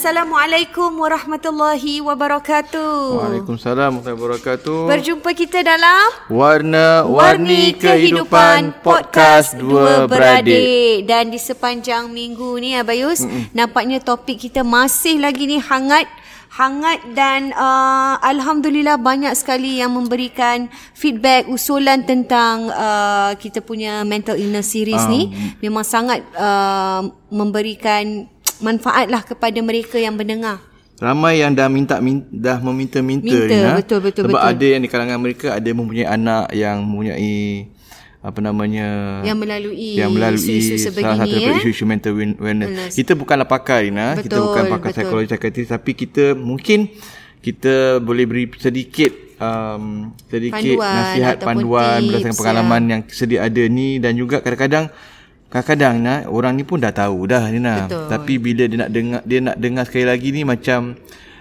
Assalamualaikum warahmatullahi wabarakatuh. Waalaikumsalam warahmatullahi wabarakatuh. Berjumpa kita dalam Warna-warni kehidupan podcast dua beradik. Dan di sepanjang minggu ni Abayus, Mm-mm. nampaknya topik kita masih lagi ni hangat hangat dan uh, alhamdulillah banyak sekali yang memberikan feedback usulan tentang uh, kita punya mental illness series um. ni memang sangat uh, memberikan manfaatlah kepada mereka yang mendengar. Ramai yang dah minta dah meminta-minta Minta, ni ha? betul, betul, sebab betul. ada yang di kalangan mereka ada mempunyai anak yang mempunyai apa namanya yang melalui yang melalui isu-isu salah satu sebegini, isu-isu mental wellness. Kita bukanlah pakar Rina, Betul, kita bukan pakar betul. psikologi psikiatri tapi kita mungkin kita boleh beri sedikit um, sedikit Panduan nasihat panduan berdasarkan pengalaman yang sedia ada ni dan juga kadang-kadang kadang-kadang nah orang ni pun dah tahu dah ni nah Betul. tapi bila dia nak dengar dia nak dengar sekali lagi ni macam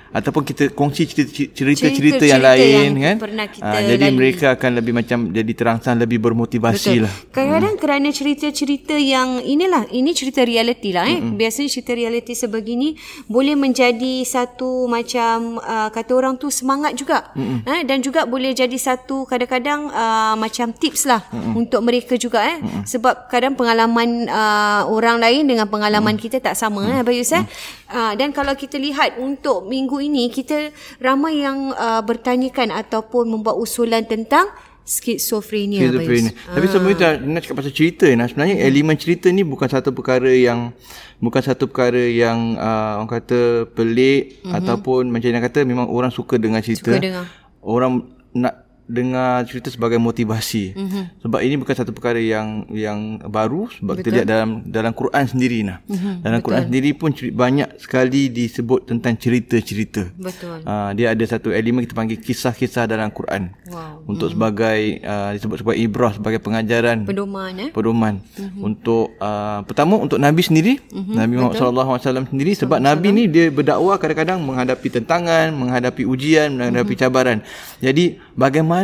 ataupun kita kongsi cerita-cerita cerita yang lain yang kan pernah kita Ah, jadi lalui. mereka akan lebih macam jadi terangsang lebih bermotivasi Betul. lah Kadang-kadang hmm. kerana cerita-cerita yang inilah, ini cerita realiti lah eh. Hmm. Biasanya cerita realiti sebegini boleh menjadi satu macam uh, kata orang tu semangat juga. Hmm. Eh, dan juga boleh jadi satu kadang-kadang uh, macam tips lah hmm. untuk mereka juga eh. Hmm. Sebab kadang pengalaman uh, orang lain dengan pengalaman hmm. kita tak sama hmm. eh Bayus eh. Uh, dan kalau kita lihat untuk minggu ini kita ramai yang uh, bertanyakan ataupun membuat usulan tentang skizofrenia. Schizophrenia. Tapi sebelum itu nak cakap pasal cerita nah sebenarnya hmm. elemen cerita ni bukan satu perkara yang bukan satu perkara yang uh, orang kata pelik hmm. ataupun macam yang kata memang orang suka dengar cerita. Suka dengar. Orang nak dengar cerita sebagai motivasi. Mm-hmm. Sebab ini bukan satu perkara yang yang baru sebab Betul. kita lihat dalam dalam Quran sendiri nah. Mm-hmm. Dalam Betul. Quran sendiri pun banyak sekali disebut tentang cerita-cerita. Betul. Uh, dia ada satu elemen kita panggil kisah-kisah dalam Quran. Wow. Untuk mm-hmm. sebagai uh, disebut sebagai ibrah sebagai pengajaran Pedoman eh. pedoman mm-hmm. untuk uh, pertama untuk nabi sendiri mm-hmm. Nabi Muhammad sallallahu alaihi wasallam sendiri sebab nabi ni dia berdakwah kadang-kadang menghadapi tentangan, menghadapi ujian, menghadapi mm-hmm. cabaran. Jadi bagaimana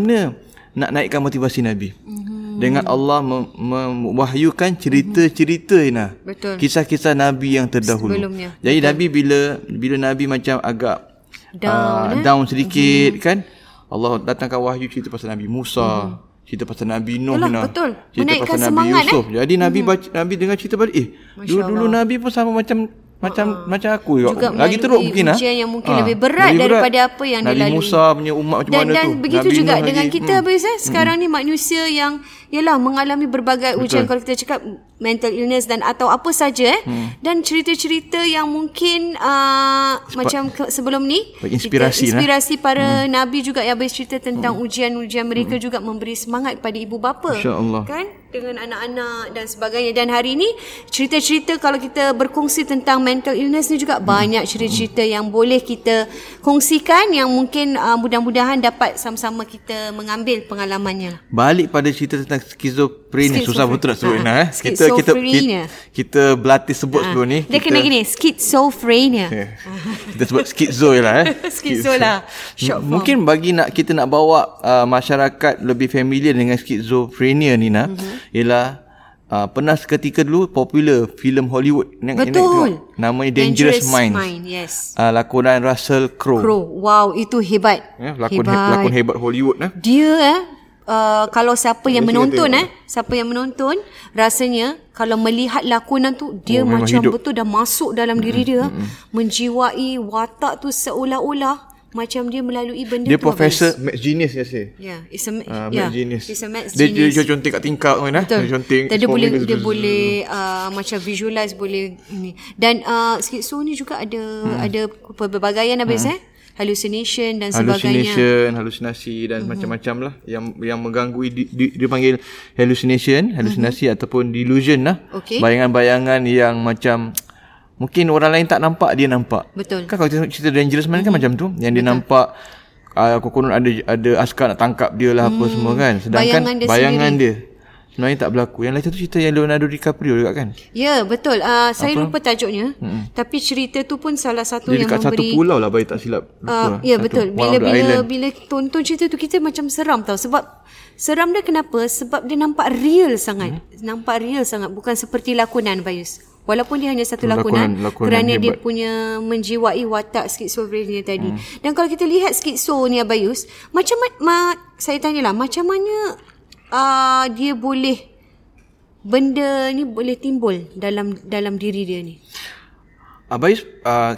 nak naikkan motivasi nabi? Mm-hmm. Dengan Allah mem- mewahyukan cerita-cerita Ina. Betul. Kisah-kisah nabi yang terdahulu. Sebelumnya. Jadi Betul. nabi bila bila nabi macam agak Down, uh, eh? down sedikit mm-hmm. kan Allah datangkan wahyu cerita pasal Nabi Musa, mm-hmm. cerita pasal Nabi Nuh Yalah, betul. Cerita Menaikkan pasal Nabi semangat, Yusuf. eh? Jadi Nabi baca Nabi dengar cerita balik, eh dulu dulu Nabi pun sama macam macam uh, macam aku juga. Juga Lagi teruk mungkin ah. ujian yang mungkin Ah, lebih berat lebih daripada apa yang dia Nabi lalui. Musa punya umat macam dan, mana dan tu. begitu Nabi juga Nuh dengan lagi. kita hmm. Abis, eh? sekarang ni manusia yang yalah mengalami berbagai ujian kalau kita cakap mental illness dan atau apa saja eh Hmm. dan cerita-cerita yang mungkin uh, macam ke, sebelum ni inspirasi kita, lah. inspirasi para hmm. nabi juga yang habis cerita tentang ujian-ujian mereka juga memberi semangat pada ibu bapa InsyaAllah. kan dengan anak-anak dan sebagainya dan hari ini cerita-cerita kalau kita berkongsi tentang mental illness ni juga banyak cerita-cerita yang boleh kita kongsikan yang mungkin uh, mudah-mudahan dapat sama-sama kita mengambil pengalamannya. Balik pada cerita tentang skizofrenia. Susah betul nak sebut Ha, eh. Kita kita kita, kita berlatih sebut sebelum ni. Dia kita, kena gini, schizophrenia. Eh, kita sebut skizo lah eh. Skizo lah, short form. Mungkin bagi nak kita nak bawa uh, masyarakat lebih familiar dengan skizofrenia ni nak Mhm. mm-hmm. Ialah uh, pernah seketika dulu popular filem Hollywood nak Betul. tengok? namanya Dangerous, Minds. Mind, yes. Uh, lakonan Russell Crowe. Crow. Wow, itu hebat. Ya, lakon hebat. lakon hebat Hollywood eh. Dia eh uh, kalau siapa yang menonton eh, siapa yang menonton rasanya kalau melihat lakonan tu dia Oh, macam hidup. betul dah masuk dalam diri dia, menjiwai watak tu seolah-olah macam dia melalui benda Dia tu. profesor Max Genius ya saya. Ya, yeah, it's a Ah, yeah, Max Genius. It's a dia, Genius. Dia, dia conting kat tingkap kan eh. Dia. Dan dia boleh formula- dia boleh uh, macam visualize boleh ni. Dan uh, schizo ni juga ada hmm. ada pelbagaian habis hmm. eh hallucination dan sebagainya. Hallucination, halusinasi dan mm-hmm. macam-macam lah yang yang mengganggu di, di, dia panggil hallucination, halusinasi mm-hmm. ataupun delusion lah. Okey. Bayangan-bayangan yang macam mungkin orang lain tak nampak dia nampak. Betul. Kan kalau cerita, cerita dangerous man mm-hmm. kan macam tu yang dia nampak uh, konon ada ada askar nak tangkap dia lah mm. apa semua kan. Sedangkan Bayangan dia bayangan sendiri. dia sebenarnya tak berlaku. Yang lain satu cerita yang Leonardo DiCaprio juga kan. Ya, betul. Uh, saya lupa tajuknya. Hmm. Tapi cerita tu pun salah satu Dia yang dekat memberi satu pulau lah bagi tak silap. Lupa Uh, ya Satu. betul. One Bila bila tonton cerita tu kita macam seram tau sebab seram dia kenapa? Sebab dia nampak real sangat. Hmm. Nampak real sangat bukan seperti lakonan Bayus. Walaupun dia hanya satu lakonan, lakonan, lakonan kerana hebat. dia punya menjiwai watak skizofrenia tadi hmm. dan kalau kita lihat skizo ni Abayus macam ma, saya tanyalah macam mana uh, dia boleh benda ni boleh timbul dalam dalam diri dia ni Abayus uh,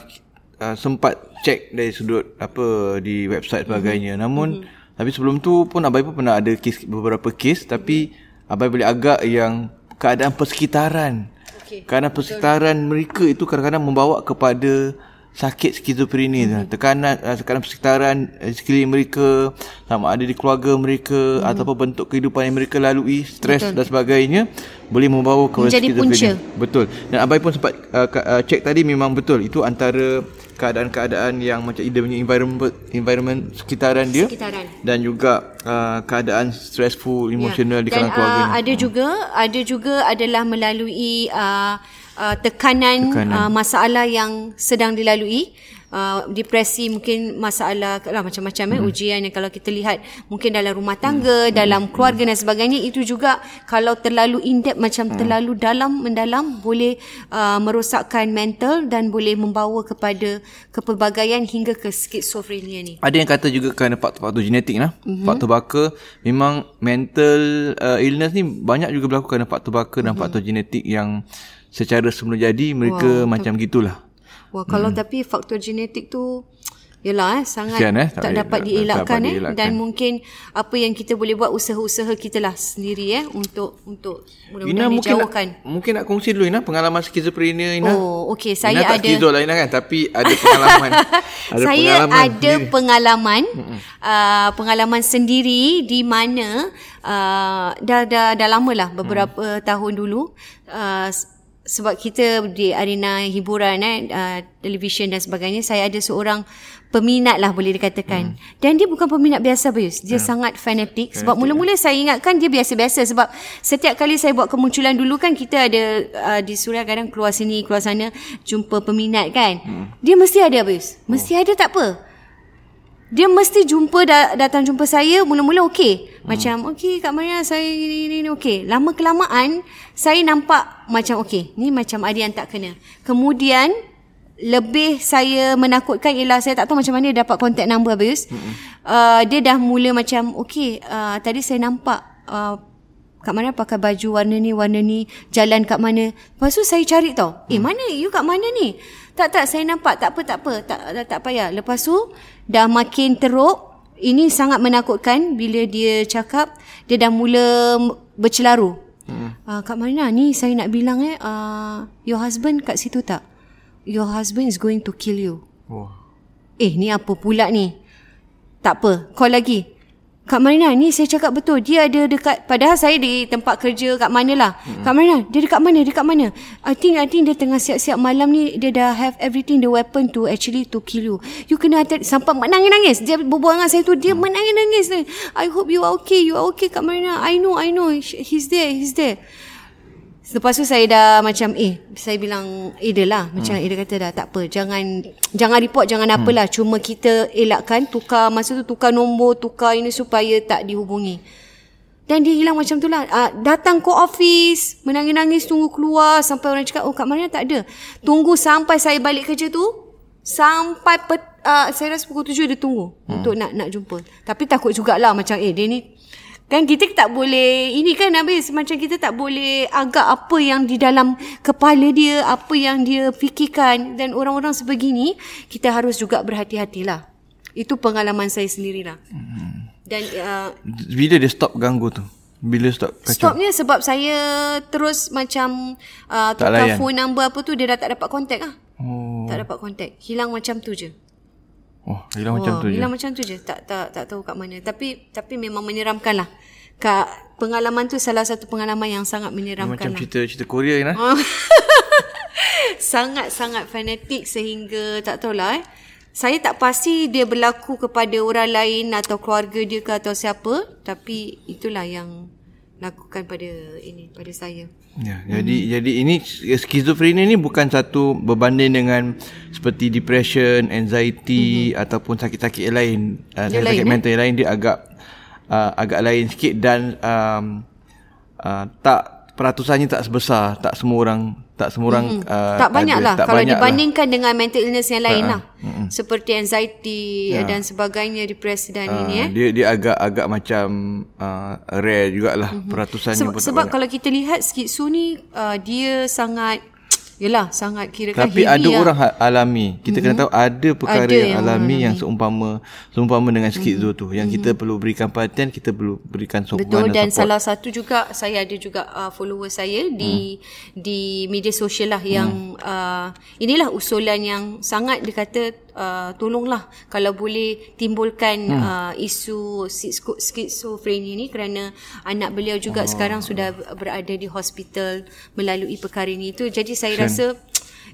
uh, sempat cek dari sudut apa di website sebagainya hmm. namun hmm. tapi sebelum tu pun Abai pun pernah ada kes, beberapa kes tapi Abai boleh agak yang keadaan persekitaran Okay. Kerana persekitaran mereka itu kadang-kadang membawa kepada sakit skizofrenia. Mm-hmm. tekanan uh, tekanan persekitaran uh, sekeliling mereka sama ada di keluarga mereka mm-hmm. ataupun bentuk kehidupan yang mereka lalui stres dan sebagainya boleh membawa kepada skizofrenia. betul. Dan abai pun sempat uh, uh, cek tadi memang betul. Itu antara keadaan-keadaan yang macam dia punya environment environment sekitaran dia sekitaran. dan juga uh, keadaan stressful emotional ya. di kalangan keluarga. Uh, ada juga ada juga adalah melalui uh, uh, tekanan, tekanan. Uh, masalah yang sedang dilalui uh, depresi mungkin masalah lah macam-macam eh, hmm. eh ujian yang kalau kita lihat mungkin dalam rumah tangga hmm. dalam keluarga dan sebagainya itu juga kalau terlalu in depth macam hmm. terlalu dalam mendalam boleh uh, merosakkan mental dan boleh membawa kepada kepelbagaian hingga ke skizofrenia ni ada yang kata juga kerana faktor-faktor genetik lah hmm. faktor baka memang mental uh, illness ni banyak juga berlaku kerana faktor baka dan hmm. faktor genetik yang secara sebelum jadi mereka wow, macam gitulah Wah, kalau hmm. tapi faktor genetik tu Yalah eh, sangat Sian, eh? tak, tak dapat dielakkan eh dielakkan. dan mungkin apa yang kita boleh buat usaha-usaha kita lah sendiri eh untuk untuk mudah-mudahan mungkin dijauhkan. Nak, mungkin nak kongsi dulu Ina pengalaman skizofrenia Ina. Oh, okey saya Ina tak ada skizo lah Ina kan tapi ada pengalaman. ada saya pengalaman ada sendiri. pengalaman uh, pengalaman sendiri di mana uh, dah dah dah lamalah beberapa hmm. tahun dulu uh, sebab kita di arena hiburan eh uh, televisyen dan sebagainya saya ada seorang peminat lah boleh dikatakan hmm. dan dia bukan peminat biasa Bayus dia hmm. sangat fanatik sebab mula-mula saya ingatkan dia biasa-biasa sebab setiap kali saya buat kemunculan dulu kan kita ada uh, di suria kadang keluar sini keluar sana jumpa peminat kan hmm. dia mesti ada Bayus mesti oh. ada tak apa dia mesti jumpa datang jumpa saya mula-mula okey hmm. macam okey Kak Maria saya ni ni, ni okey lama kelamaan saya nampak macam okey ni macam ada yang tak kena kemudian lebih saya menakutkan ialah saya tak tahu macam mana dapat contact number habis hmm. uh, dia dah mula macam okey uh, tadi saya nampak uh, Kak Maria pakai baju warna ni warna ni jalan kat mana lepas tu saya cari tau eh hmm. mana you kat mana ni tak tak saya nampak tak apa tak apa tak tak, tak payah. Lepas tu dah makin teruk. Ini sangat menakutkan bila dia cakap dia dah mula bercelaru. Hmm. Uh, Kak Marina ni saya nak bilang eh uh, your husband kat situ tak? Your husband is going to kill you. Oh. Eh ni apa pula ni? Tak apa, call lagi. Kak Marina ni saya cakap betul. Dia ada dekat padahal saya di tempat kerja kat mana lah hmm. Kak Marina dia dekat mana? Dekat mana? I think I think dia tengah siap-siap. Malam ni dia dah have everything the weapon to actually to kill you. You kena hati sampai menangis-nangis. Dia berbual dengan saya tu dia hmm. menangis-nangis I hope you are okay. You are okay Kak Marina. I know I know. He's there he's there Lepas tu saya dah macam eh saya bilang eh dia lah macam hmm. dia kata dah tak apa jangan jangan report jangan hmm. apalah cuma kita elakkan tukar masa tu tukar nombor tukar ini supaya tak dihubungi. Dan dia hilang macam tu lah. Uh, datang ke office, menangis-nangis tunggu keluar sampai orang cakap, oh Kak Maria tak ada. Tunggu sampai saya balik kerja tu, sampai pet, uh, saya rasa pukul tujuh dia tunggu hmm. untuk nak nak jumpa. Tapi takut jugalah macam eh dia ni Kan kita tak boleh ini kan habis macam kita tak boleh agak apa yang di dalam kepala dia, apa yang dia fikirkan dan orang-orang sebegini kita harus juga berhati-hatilah. Itu pengalaman saya sendirilah. Hmm. Dan uh, bila dia stop ganggu tu? Bila stop kacau? Stopnya sebab saya terus macam uh, tukar phone number apa tu dia dah tak dapat contact lah. Oh. Tak dapat contact. Hilang macam tu je. Oh, hilang oh, macam tu hilang je. Hilang macam tu je. Tak tak tak tahu kat mana. Tapi tapi memang menyeramkan lah. Kak pengalaman tu salah satu pengalaman yang sangat menyeramkan macam lah. cerita cerita Korea ni. Oh. sangat sangat fanatik sehingga tak tahulah eh. Saya tak pasti dia berlaku kepada orang lain atau keluarga dia ke atau siapa. Tapi itulah yang lakukan pada ini pada saya. Ya, hmm. jadi jadi ini skizofrenia ni bukan satu berbanding dengan seperti depression, anxiety hmm. ataupun sakit-sakit yang lain. Uh, sakit-sakit lain, mental eh? yang lain dia agak uh, agak lain sikit dan um, uh, tak peratusannya tak sebesar, tak semua orang tak semua orang Mm-mm. uh, tak banyak ada. lah tak kalau banyak lah. dibandingkan dengan mental illness yang lain lah Mm-mm. seperti anxiety dan sebagainya depresi dan ini eh Uh, dia dia agak agak macam uh, rare jugalah mm-hmm. peratusannya sebab, pun tak sebab banyak. kalau kita lihat skitsu ni uh, dia sangat Yelah sangat kira kan Tapi ada lah. orang ha- alami. Kita mm-hmm. kena tahu ada perkara Ada yang, yang alami yang seumpama seumpama dengan skizo mm-hmm. tu. Yang kita Mm-hmm. perlu berikan perhatian, kita perlu berikan sokongan Betul dan support. salah satu juga saya ada juga uh, follower saya di hmm. di media sosial lah yang hmm. uh, inilah usulan yang sangat dia kata uh, tolonglah kalau boleh timbulkan hmm. uh, isu skizo- skizofrenia ni kerana anak beliau juga oh. sekarang sudah berada di hospital melalui perkara ini itu jadi saya Sen. rasa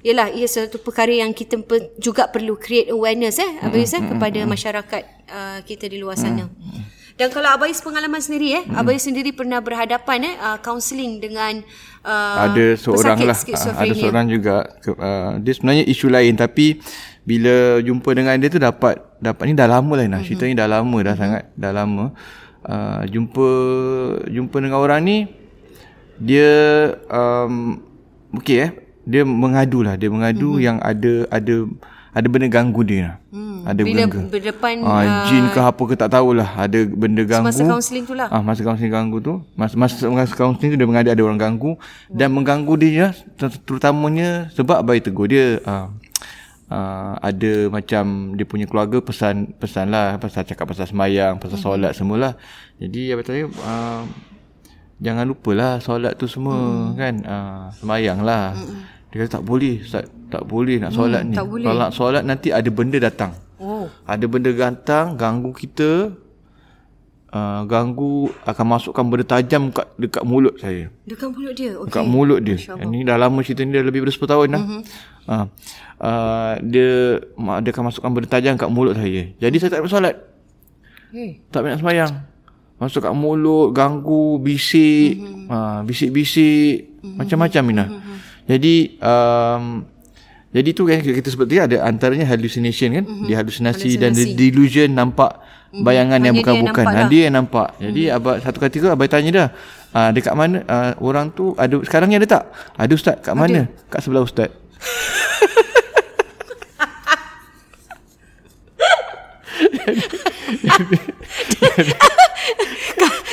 Yalah, ia satu perkara yang kita pe- juga perlu create awareness eh, Abang Yus, eh kepada masyarakat uh, kita di luar sana. Dan kalau Abayus pengalaman sendiri eh, hmm. Abayus sendiri pernah berhadapan eh uh, counselling dengan uh, ada seorang pesakit lah ah, ada seorang juga uh, dia sebenarnya isu lain tapi bila jumpa dengan dia tu dapat dapat ni dah lama lah nah mm-hmm. cerita ni dah lama dah mm-hmm. sangat dah lama uh, jumpa jumpa dengan orang ni dia um, okey eh dia mengadu lah dia mengadu mm-hmm. yang ada ada ada benda ganggu dia lah. Hmm. Ada Bila benda berdepan ah, uh, jin ke apa ke tak tahulah ada benda ganggu Semasa kaunseling tu lah. Ah masa kaunseling ganggu tu, masa masa, masa kaunseling tu dia mengada ada orang ganggu hmm. dan mengganggu dia ter- terutamanya sebab bayi tegur dia ah uh, ada macam dia punya keluarga pesan pesan lah pasal cakap pasal semayang, pasal hmm. solat semualah. Jadi apa tadi uh, jangan lupalah solat tu semua hmm. kan. Uh, semayang lah. Hmm. Dia kata tak boleh Ustaz Tak boleh nak solat Hmm, ni tak boleh. Kalau nak solat nanti ada benda datang Oh. Ada benda datang Ganggu kita uh, Ganggu Akan masukkan benda tajam Dekat, dekat mulut saya. Dekat mulut dia. Okey. Dekat mulut dia. Ini dah lama cerita ni Dah lebih dari 10 tahun dah. Mhm. uh, uh, Dia Dia akan masukkan benda tajam Kat mulut saya. Jadi saya tak nak solat. Hey. Tak nak semayang Masuk kat mulut Ganggu Bisik. Mhm. uh, Bisik-bisik. Macam-macam Mina Jadi um, Jadi tu kan kita sebut tadi ada antaranya hallucination kan. Mm-hmm. Dia halusinasi, dan Halusinasi. delusion nampak bayangan Hanya yang dia bukan-bukan. nampak Ha, lah. dia yang nampak. Jadi abang satu ketika abang tanya dah, ah, dekat mana ah, orang tu ada sekarang ni ada tak? Ada ustaz. Kat mana? Kat sebelah ustaz.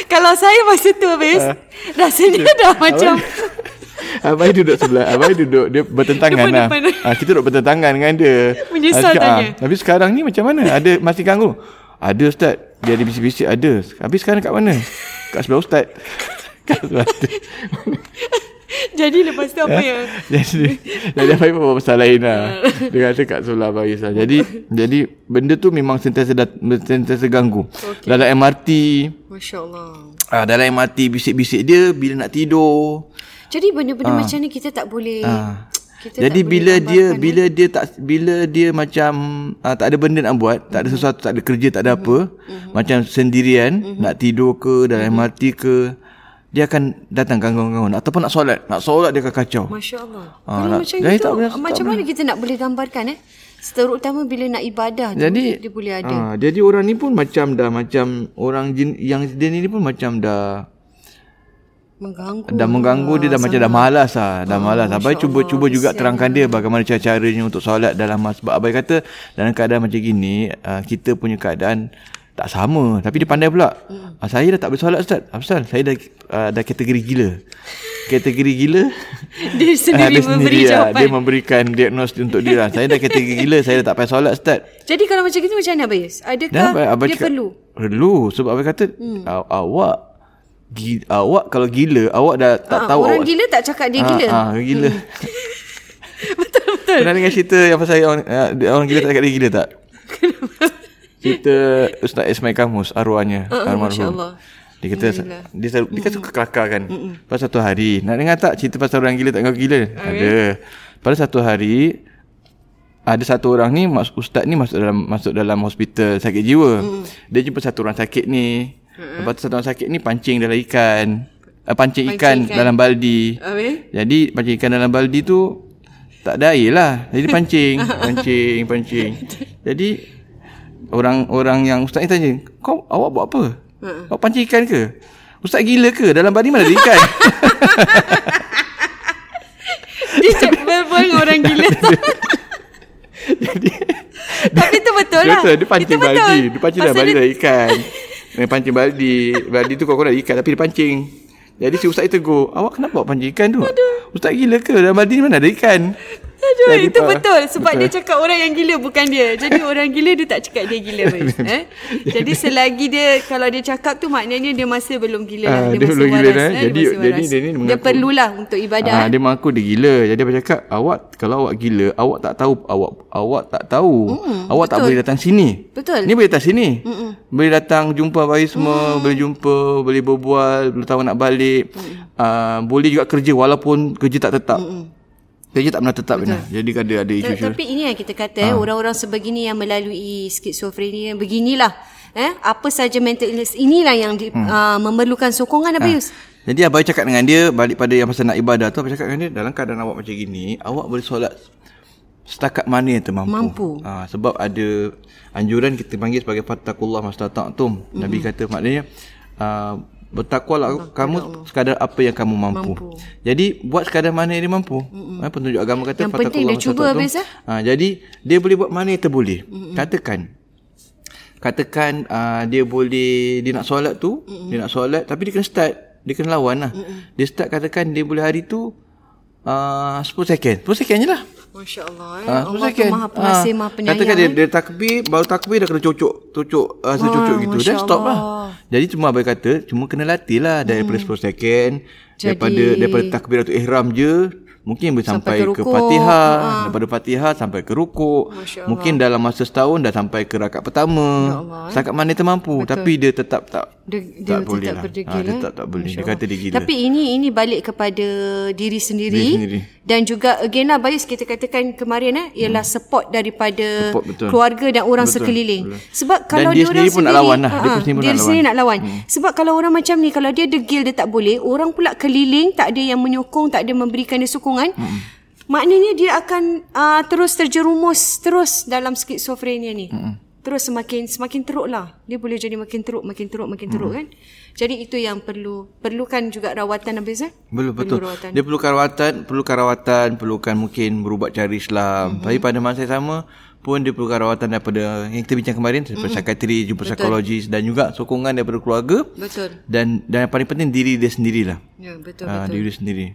Kalau saya masa tu habis, Ah. rasanya dah macam Abai duduk sebelah Abai duduk Dia bertentangan lah Depan-depan. ha, Kita duduk bertentangan dengan dia Menyesal Ah, cakap, tanya. ah, Tapi sekarang ni macam mana Ada masih ganggu Ada ustaz Dia ada bisik-bisik Ada Habis sekarang kat mana Kat sebelah ustaz Kat sebelah ustaz jadi lepas tu apa yang jadi jadi apa pun pasal lain lah. Dia kata kat sebelah Abai lah. Jadi jadi benda tu memang sentiasa dat, sentiasa ganggu. Okay. Dalam MRT Masya-Allah. ah, dalam MRT bisik-bisik dia bila nak tidur. Jadi benda-benda macam ni kita tak boleh Ah. kita Jadi tak bila boleh dia bila dia tak bila dia macam uh, tak ada benda nak buat, tak ada Mhm. sesuatu, tak ada kerja, tak ada apa, macam sendirian, Mhm. nak tidur ke dalam MRT ke, dia akan datang gangguan-gangguan ataupun nak solat. Nak solat dia akan kacau. Masya-Allah. Ah, Kalau nak- macam itu tak boleh- tak macam mana kita nak boleh gambarkan eh? Terutama bila nak ibadah tu Jadi dia boleh ada. ah, jadi orang ni pun macam dah macam orang jin, yang dia ni pun macam dah mengganggu. dah mengganggu dia dah macam dah malas lah dah malas abai cuba cuba juga terangkan dia bagaimana cara caranya untuk solat dalam masa sebab abai kata dalam keadaan macam gini uh, kita punya keadaan tak sama tapi dia pandai pula hmm. uh, saya dah tak boleh solat ustaz apa pasal saya dah uh, dah kategori gila kategori gila dia ah, sendiri dia memberi sendiri, ah, jawapan. dia memberikan diagnos untuk dia lah. saya dah kategori gila saya dah tak payah solat ustaz Jadi kalau macam itu macam mana Abayus? Adakah abai dia cakap, perlu? perlu sebab abai kata hmm. awak Gila, awak kalau gila awak dah tak Ah, tahu orang awak gila tak cakap dia gila. Ah, ah gila. betul betul. Pernah dengar cerita yang pasal orang, uh, orang gila tak cakap dia gila tak? cerita Ustaz Ismail Kamus arwahnya Uh, uh, almarhum. Masya-Allah. Dia kata dia selalu, dia kan suka kelakar kan. Pada satu hari nak dengar tak cerita pasal orang gila tak ngaku gila? Ada. Pada satu hari ada satu orang ni ustaz ni masuk dalam masuk dalam hospital sakit jiwa. Dia jumpa satu orang sakit ni. Lepas tu satu orang sakit ni pancing dalam ikan. Uh, pancing, ikan, ikan. dalam baldi. Habis? Jadi pancing ikan dalam baldi tu tak ada air lah. Jadi pancing, pancing, pancing. Jadi orang orang yang ustaz ni tanya, "Kau awak buat apa?" Ha. Awak pancing ikan ke? Ustaz gila ke? Dalam badi mana ada ikan? Dia berbual dengan orang gila Tapi itu betul lah Betul, dia pancing baldi. Dia pancing dalam baldi dah ikan. Dia pancing baldi. Baldi tu kau-kau dah ikan tapi dia pancing. Jadi si ustaz itu tegur, awak kenapa pancing ikan tu? Ustaz gila ke? Dalam baldi ni mana ada ikan? Aduh, Jadi itu tak- betul sebab betul. dia cakap orang yang gila bukan dia. Jadi orang gila dia tak cakap dia gila eh. Jadi selagi dia kalau dia cakap tu maknanya dia masih belum gila lah. Ah, Dia, dia masih belum gila waras, dah, eh. jadi- masih jadi waras. dia ni dia mengaku- perlulah untuk ibadah. Ah, eh. dia mengaku dia gila. Jadi dia cakap, awak kalau awak gila, awak tak tahu awak awak tak tahu. Mm, awak tak betul. boleh datang sini. Betul. Ni boleh datang sini. Mm-mm. Boleh datang jumpa bayi semua, boleh jumpa, boleh berbual, belum tahu nak balik. Ah, boleh juga kerja walaupun kerja tak tetap. Kerja tak pernah tetap benar. Jadi ada ada isu-isu. Tapi ini yang kita kata Ah. eh, orang-orang sebegini yang melalui skizofrenia beginilah eh apa saja mental illness inilah yang di, Hmm. uh, memerlukan sokongan apa Yus? Jadi abai cakap dengan dia balik pada yang pasal nak ibadah tu abai cakap dengan dia dalam keadaan awak macam gini awak boleh solat setakat mana yang termampu. Mampu. Ha, sebab ada anjuran kita panggil sebagai fattakullah mastata'tum. Mm-hmm. Nabi kata maknanya uh, bertakwalah kamu sekadar apa yang kamu mampu. Mampu. Jadi buat sekadar mana yang dia mampu. Mm-hmm. Ha, petunjuk agama kata Yang penting dia cuba habis, eh? Ha, jadi dia boleh buat mana yang terboleh. Mm-hmm. Katakan katakan uh, dia boleh dia nak solat tu, mm-hmm. dia nak solat tapi dia kena start, dia kena lawan lah. Mm-hmm. Dia start katakan dia boleh hari tu uh, 10 second. 10 second je lah. Masya-Allah eh. Ah, Allah 10 tu. Maha Pengasih, Ah, Maha Penyayang. Katakan dia, eh. dia takbir, baru takbir dah kena cocok, cocok uh, secucuk gitu. Then stop Allah. lah. Jadi cuma abang kata, cuma kena latih lah daripada 10 second. Daripada Jadi- daripada takbiratul ihram je, mungkin boleh Sampai sampai, ke ke. Fatihah, Ah. daripada Fatihah sampai ke rukuk. Mungkin dalam masa setahun dah sampai ke rakaat pertama. Allah, eh. Setakat mana termampu, tapi dia tetap tak dia, dia tak boleh tetap lah. berdegil Ah, dia eh. tak tak boleh. Dia kata dia gila. Tapi ini ini balik kepada diri sendiri, Diri sendiri. dan juga again lah Bayus kita katakan kemarin eh ialah support daripada Support, betul. keluarga dan orang Betul, sekeliling. betul. Sebab Dan kalau dia dia orang sendiri pun nak lawan lah. Dia ah, pun ah, sendiri pun dia nak sendiri lawan. nak lawan. Sebab kalau orang macam ni kalau dia degil dia tak boleh, orang pula keliling tak ada yang menyokong, tak ada memberikan dia sokongan. Maknanya dia akan uh, terus terjerumus terus dalam skizofrenia ni. Terus semakin semakin teruk lah. Dia boleh jadi makin teruk, makin teruk, makin teruk kan. Jadi itu yang perlu perlukan juga rawatan habis eh. Belum Perlu betul. rawatan. Dia perlukan rawatan, perlukan rawatan, perlukan mungkin berubat cara Islam. Mm-hmm. Tapi pada masa yang sama pun dia perlukan rawatan daripada yang kita bincang kemarin daripada mm-hmm. psikiatri, jumpa psikologis dan juga sokongan daripada keluarga Betul. dan dan yang paling penting diri dia sendirilah. Ya, betul Ha, betul. diri dia sendiri.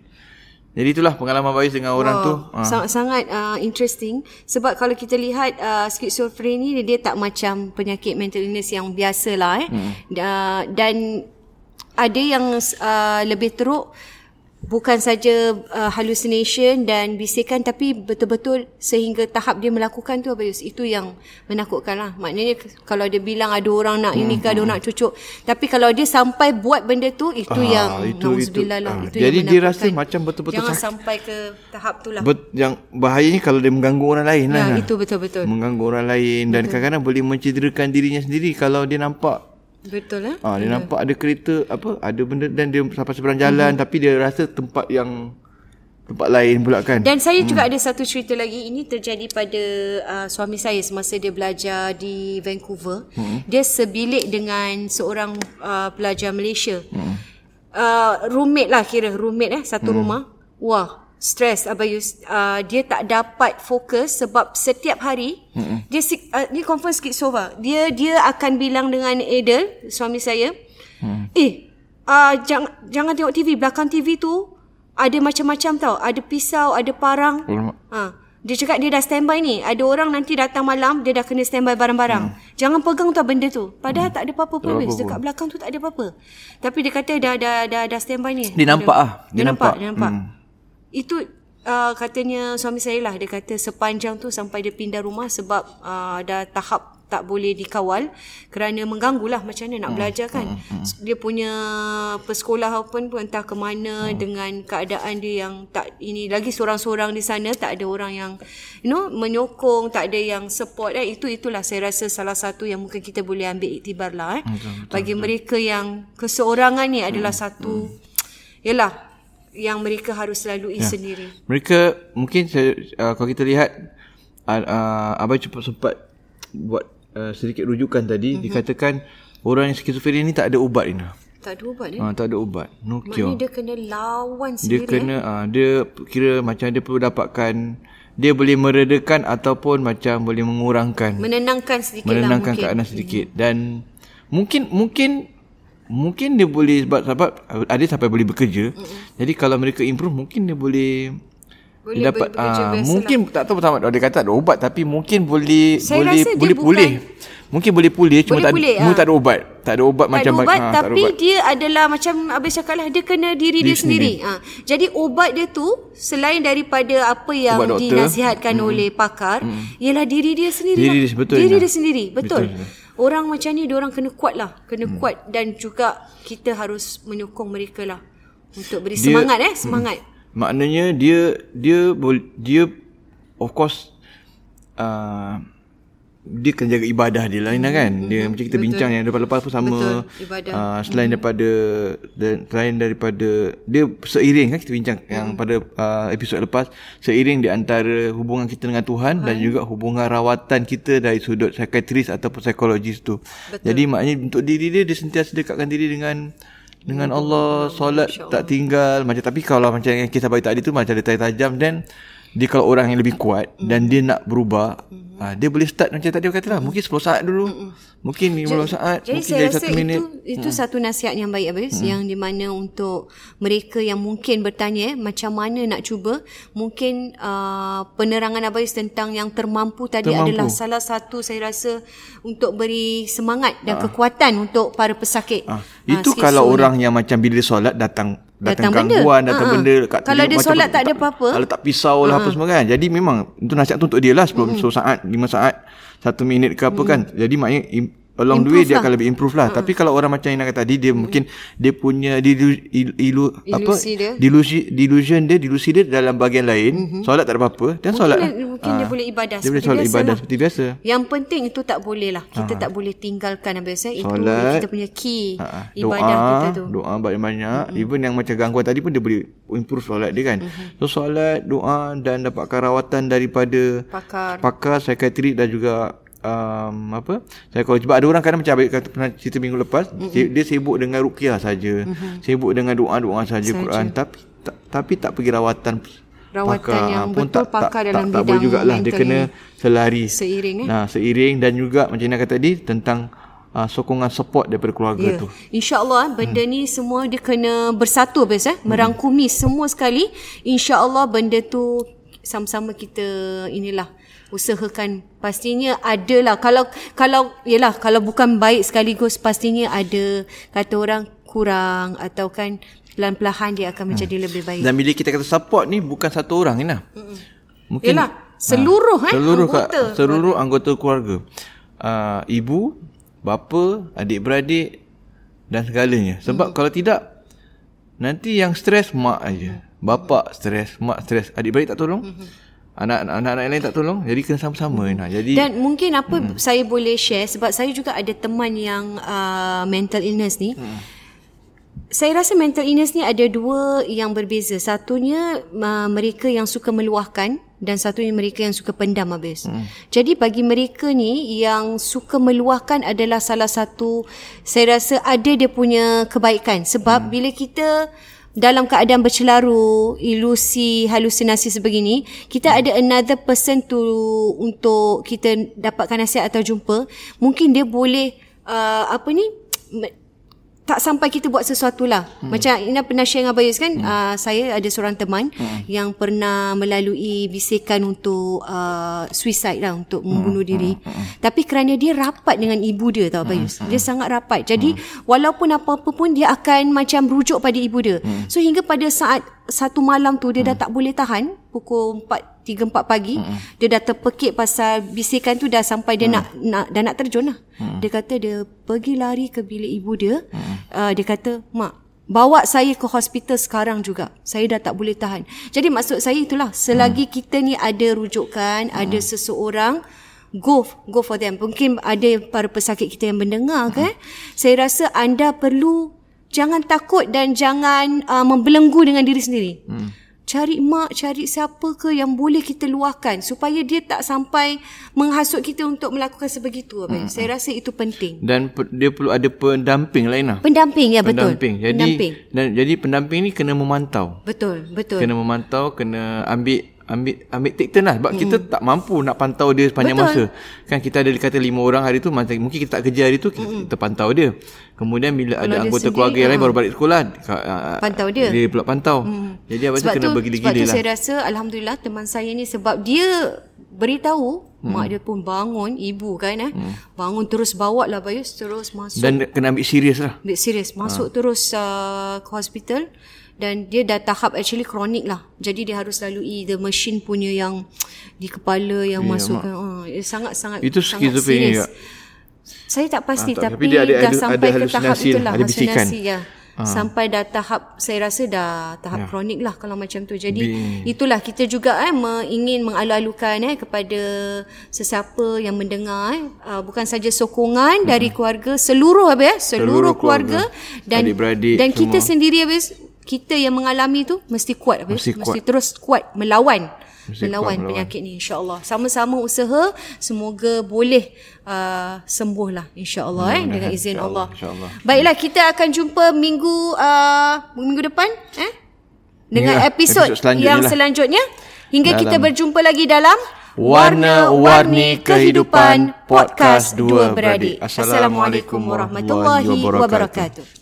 Jadi itulah pengalaman Bayus dengan orang tu. Ha. Sangat-sangat uh, interesting sebab kalau kita lihat uh, skizofrenia dia, dia tak macam penyakit mental illness yang biasa lah eh. Hmm. Uh, dan ada yang uh, lebih teruk bukan saja uh, hallucination dan bisikan tapi betul-betul sehingga tahap dia melakukan tu Abayus itu yang menakutkan lah maknanya kalau dia bilang ada orang nak ini ke ada orang nak cucuk tapi kalau dia sampai buat benda tu itu Ah, yang itu- itu. lah Ah, itu jadi yang dia rasa macam betul-betul jangan sakit. sampai ke tahap tu lah Bet, yang bahayanya kalau dia mengganggu orang lain lah. Ya, itu betul-betul. Mengganggu orang lain dan kadang-kadang boleh mencederakan dirinya sendiri kalau dia nampak Betul eh? Ah, dia nampak ada kereta apa, ada benda dan dia sampai seberang jalan Mhm. tapi dia rasa tempat yang tempat lain pula kan. Dan saya juga ada satu cerita lagi ini terjadi pada uh, suami saya semasa dia belajar di Vancouver. Hmm. Dia sebilik dengan seorang uh, pelajar Malaysia. Hmm. Uh, roommate lah kira roommate eh satu hmm. rumah. Wah, stres Abayus. Uh, dia tak dapat fokus sebab setiap hari hmm. dia uh, dia confirm skizofrenia. Dia dia akan bilang dengan Adel, suami saya, hmm. "Eh, uh, jangan jangan tengok TV, belakang TV tu ada macam-macam tau. Ada pisau, ada parang. Alamak. Ha. Dia cakap dia dah standby ni. Ada orang nanti datang malam, dia dah kena standby barang-barang. Hmm. Jangan pegang tu benda tu. Padahal hmm. tak ada apa-apa pun. Apa-apa Dekat belakang tu tak ada apa-apa. Tapi dia kata dah dah dah, dah standby ni. Dia nampak ah. Dia, Dia nampak. nampak. Dia nampak. Hmm. Itu uh, katanya suami saya lah. Dia kata sepanjang tu sampai dia pindah rumah sebab uh, dah tahap tak boleh dikawal kerana mengganggu lah macam mana nak Hmm. belajar kan. Dia punya persekolahan pun pun entah ke mana dengan keadaan dia yang tak ini lagi seorang-seorang di sana tak ada orang yang you know menyokong tak ada yang support eh. Itu itulah saya rasa salah satu yang mungkin kita boleh ambil iktibar lah eh. Bagi mereka yang keseorangan ni adalah satu yalah yang mereka harus lalui sendiri Mereka mungkin uh, kalau kita lihat uh, uh, Abai cepat sempat buat uh, sedikit rujukan tadi mm-hmm. dikatakan orang yang skizofrenia ni tak ada ubat Ina. Tak ada ubat eh. Ah, tak ada ubat. No cure. Maknanya dia kena lawan Dia sendiri. eh. kena ah, dia kira macam dia perlu dapatkan dia boleh meredakan ataupun macam boleh mengurangkan Menenangkan sedikit menenangkan lah mungkin. keadaan sedikit dan mungkin mungkin mungkin dia boleh sebab sebab ada sampai boleh bekerja. Mm-hmm. Jadi kalau mereka improve mungkin dia boleh Boleh dia dapat bekerja ah, biasa mungkin tak tahu sama dia kata ada ubat tapi mungkin boleh Saya boleh rasa dia boleh pulih. Mungkin boleh pulih cuma Boleh tak pulih, cuma ah. tak ada ubat. Tak ada ubat tak macam ada ubat ah, tak ada tapi ubat. dia adalah macam Abis cakap lah dia kena diri dia, Diri sendiri. Ha. Jadi obat dia tu selain daripada apa yang Ubat doktor. dinasihatkan mm. oleh pakar mm. ialah diri dia sendiri. Diri lah. dia, betul, Diri dia sendiri. Betul. Betul, Orang macam ni orang kena kuat lah. Kena mm. kuat dan juga kita harus menyokong mereka lah untuk beri Dia- semangat eh semangat. Maknanya dia dia dia of course uh, dia kena jaga ibadah dia lah Ina kan. Dia macam kita bincang yang lepas-lepas pun sama Betul, ibadah. uh, selain daripada dan selain daripada dia seiring kan kita bincang yang pada uh, episod lepas seiring di antara hubungan kita dengan Tuhan dan juga hubungan rawatan kita dari sudut psikiatris ataupun psikologis tu. Jadi maknanya untuk diri dia dia sentiasa dekatkan diri dengan dengan Allah solat tak tinggal macam tapi kalau macam yang kisah bayi tadi tu macam dia tajam dan dia kalau orang yang lebih kuat dan dia nak berubah ah, dia boleh start macam tadi aku kata lah. Mungkin 10 saat dulu mungkin 15 saat Jadi mungkin saya jadi rasa 1 minit. itu itu satu nasihat yang baik Abis hmm. yang di mana untuk mereka yang mungkin bertanya eh, macam mana nak cuba mungkin uh, penerangan Abis tentang yang termampu tadi Termampu. adalah salah satu saya rasa untuk beri semangat dan kekuatan untuk para pesakit. Ah, itu skizo kalau orang yang macam bila solat datang datang, Datang benda. gangguan, datang Ha, ha. benda kat Kalau dia macam solat tak ada apa-apa. Kalau tak pisau lah apa semua kan. Jadi memang itu nasihat tu untuk dia lah 10, 10 saat, 5 saat, 1 minit ke apa kan. Jadi maknanya along the way Improve dia lah. akan lebih improve lah. Tapi kalau orang macam yang nak kata tadi dia mungkin dia punya dilu, ilu, ilu, apa Ilusi dia. delusi delusion dia delusi dia dalam bahagian lain. Solat tak ada apa-apa. Dan solat dia- Mhm. mungkin dia ah, boleh ibadah Dia boleh solat biasa ibadah lah. seperti biasa. Yang penting itu tak boleh lah. Kita tak boleh tinggalkan Abis eh. Itu Solat. kita punya key ibadah doa, kita tu. Doa banyak-banyak. Mm-hmm. Even yang macam gangguan tadi pun dia boleh improve solat dia kan. Mm-hmm. So solat, doa dan dapatkan rawatan daripada Pakar. pakar psikiatrik dan juga um, apa psikologi sebab ada orang kadang macam Abang kata pernah cerita minggu lepas mm-hmm. dia sibuk dengan ruqyah saja mm-hmm. sibuk dengan doa-doa saja Quran tapi tak, tapi tak pergi rawatan Rawatan yang Ah, pun betul tak, pakar tak, dalam tak, tak boleh bidang jugalah dia kena selari Seiring, eh? nah seiring dan juga macam Ina kata tadi tentang uh, sokongan support daripada keluarga Ya. tu InsyaAllah eh, benda ni semua dia kena bersatu habis eh. Merangkumi semua sekali. InsyaAllah benda tu sama-sama kita inilah usahakan pastinya adalah kalau kalau yalah kalau bukan baik sekaligus pastinya ada kata orang kurang atau kan pelan-pelan dia akan menjadi lebih baik. Dan bila kita kata support ni bukan satu orang Ina. Mungkin Yalah, seluruh, eh, seluruh anggota Ka, seluruh anggota keluarga. Uh, ibu, bapa, adik-beradik dan segalanya. Sebab kalau tidak nanti yang stres mak aja. Bapa stres, mak stres, adik-beradik tak tolong. Anak anak-anak lain tak tolong. Jadi kena sama-sama Ina. Jadi Dan mungkin apa hmm. saya boleh share sebab saya juga ada teman yang uh, mental illness ni. Hmm. Saya rasa mental illness ni ada dua yang berbeza. Satunya uh, mereka yang suka meluahkan dan satunya mereka yang suka pendam habis. Hmm. Jadi bagi mereka ni yang suka meluahkan adalah salah satu saya rasa ada dia punya kebaikan sebab hmm. bila kita dalam keadaan bercelaru, ilusi, halusinasi sebegini, kita ada another person to untuk kita dapatkan nasihat atau jumpa, mungkin dia boleh uh, apa ni tak sampai kita buat sesuatu lah. Hmm. Macam Ina pernah share dengan Bayus kan, hmm. uh, saya ada seorang teman hmm. yang pernah melalui bisikan untuk uh, suicide lah, untuk membunuh Hmm. diri. Tapi kerana dia rapat dengan ibu dia tau Bayus. Dia sangat rapat. Jadi walaupun apa-apa pun dia akan macam rujuk pada ibu dia. So hingga pada saat satu malam tu dia dah tak boleh tahan pukul 4 3 4 pagi mm. dia dah terpekik pasal bisikan tu dah sampai dia mm. nak nak dah nak terjun lah. Mm. Dia kata dia pergi lari ke bilik ibu dia. Mm. Uh, dia kata, "Mak, bawa saya ke hospital sekarang juga. Saya dah tak boleh tahan." Jadi maksud saya itulah, selagi mm. kita ni ada rujukan, mm. ada seseorang go go for them. Mungkin ada para pesakit kita yang mendengar kan. Saya rasa anda perlu jangan takut dan jangan uh, membelenggu dengan diri sendiri. Hmm. Cari mak, cari siapa ke yang boleh kita luahkan supaya dia tak sampai menghasut kita untuk melakukan sebegitu. Hmm. Saya rasa itu penting. Dan pe- dia perlu ada pendamping lain lah. Pendamping, ya betul. Pendamping. Jadi, pendamping. Dan, jadi pendamping ni kena memantau. Betul, betul. Kena memantau, kena ambil ambil ambil take turn lah sebab hmm. kita tak mampu nak pantau dia sepanjang Betul. masa kan kita ada kata lima orang hari tu mungkin kita tak kerja hari tu kita, hmm. kita pantau dia kemudian bila Kalau ada anggota sendiri, keluarga yang lain baru balik sekolah pantau dia dia pula pantau hmm. jadi apa tu kena bergila-gila lah sebab tu saya rasa Alhamdulillah teman saya ni sebab dia beritahu hmm. mak dia pun bangun ibu kan eh hmm. bangun terus bawa lah Bayus terus masuk dan kena ambil serius lah ambil serius masuk ha. terus uh, ke hospital dan dia dah tahap actually kronik lah. Jadi dia harus lalui the machine punya yang di kepala yang yeah, masukkan. Uh, sangat-sangat Itu sangat serius. Saya tak pasti ah, tapi, tapi dia ada, dah ada, sampai ada ke tahap itulah ada halusinasi ya. Ha. Sampai dah tahap saya rasa dah tahap ya. kronik lah kalau macam tu. Jadi Bi. itulah kita juga eh ingin mengalu-alukan eh kepada sesiapa yang mendengar eh uh, bukan saja sokongan hmm. dari keluarga seluruh habis eh seluruh, seluruh keluarga, keluarga dan dan semua. kita sendiri habis kita yang mengalami tu mesti kuat mesti, kuat. mesti terus kuat melawan mesti melawan kuat penyakit ni insyaallah sama-sama usaha semoga boleh uh, sembuh lah insyaallah hmm, eh dengan izin insya Allah. Allah baiklah kita akan jumpa minggu uh, minggu depan eh dengan Yalah, episod, episod selanjutnya yang lah. selanjutnya hingga dalam. kita berjumpa lagi dalam Warna-warni kehidupan podcast dua beradik. Assalamualaikum warahmatullahi wabarakatuh.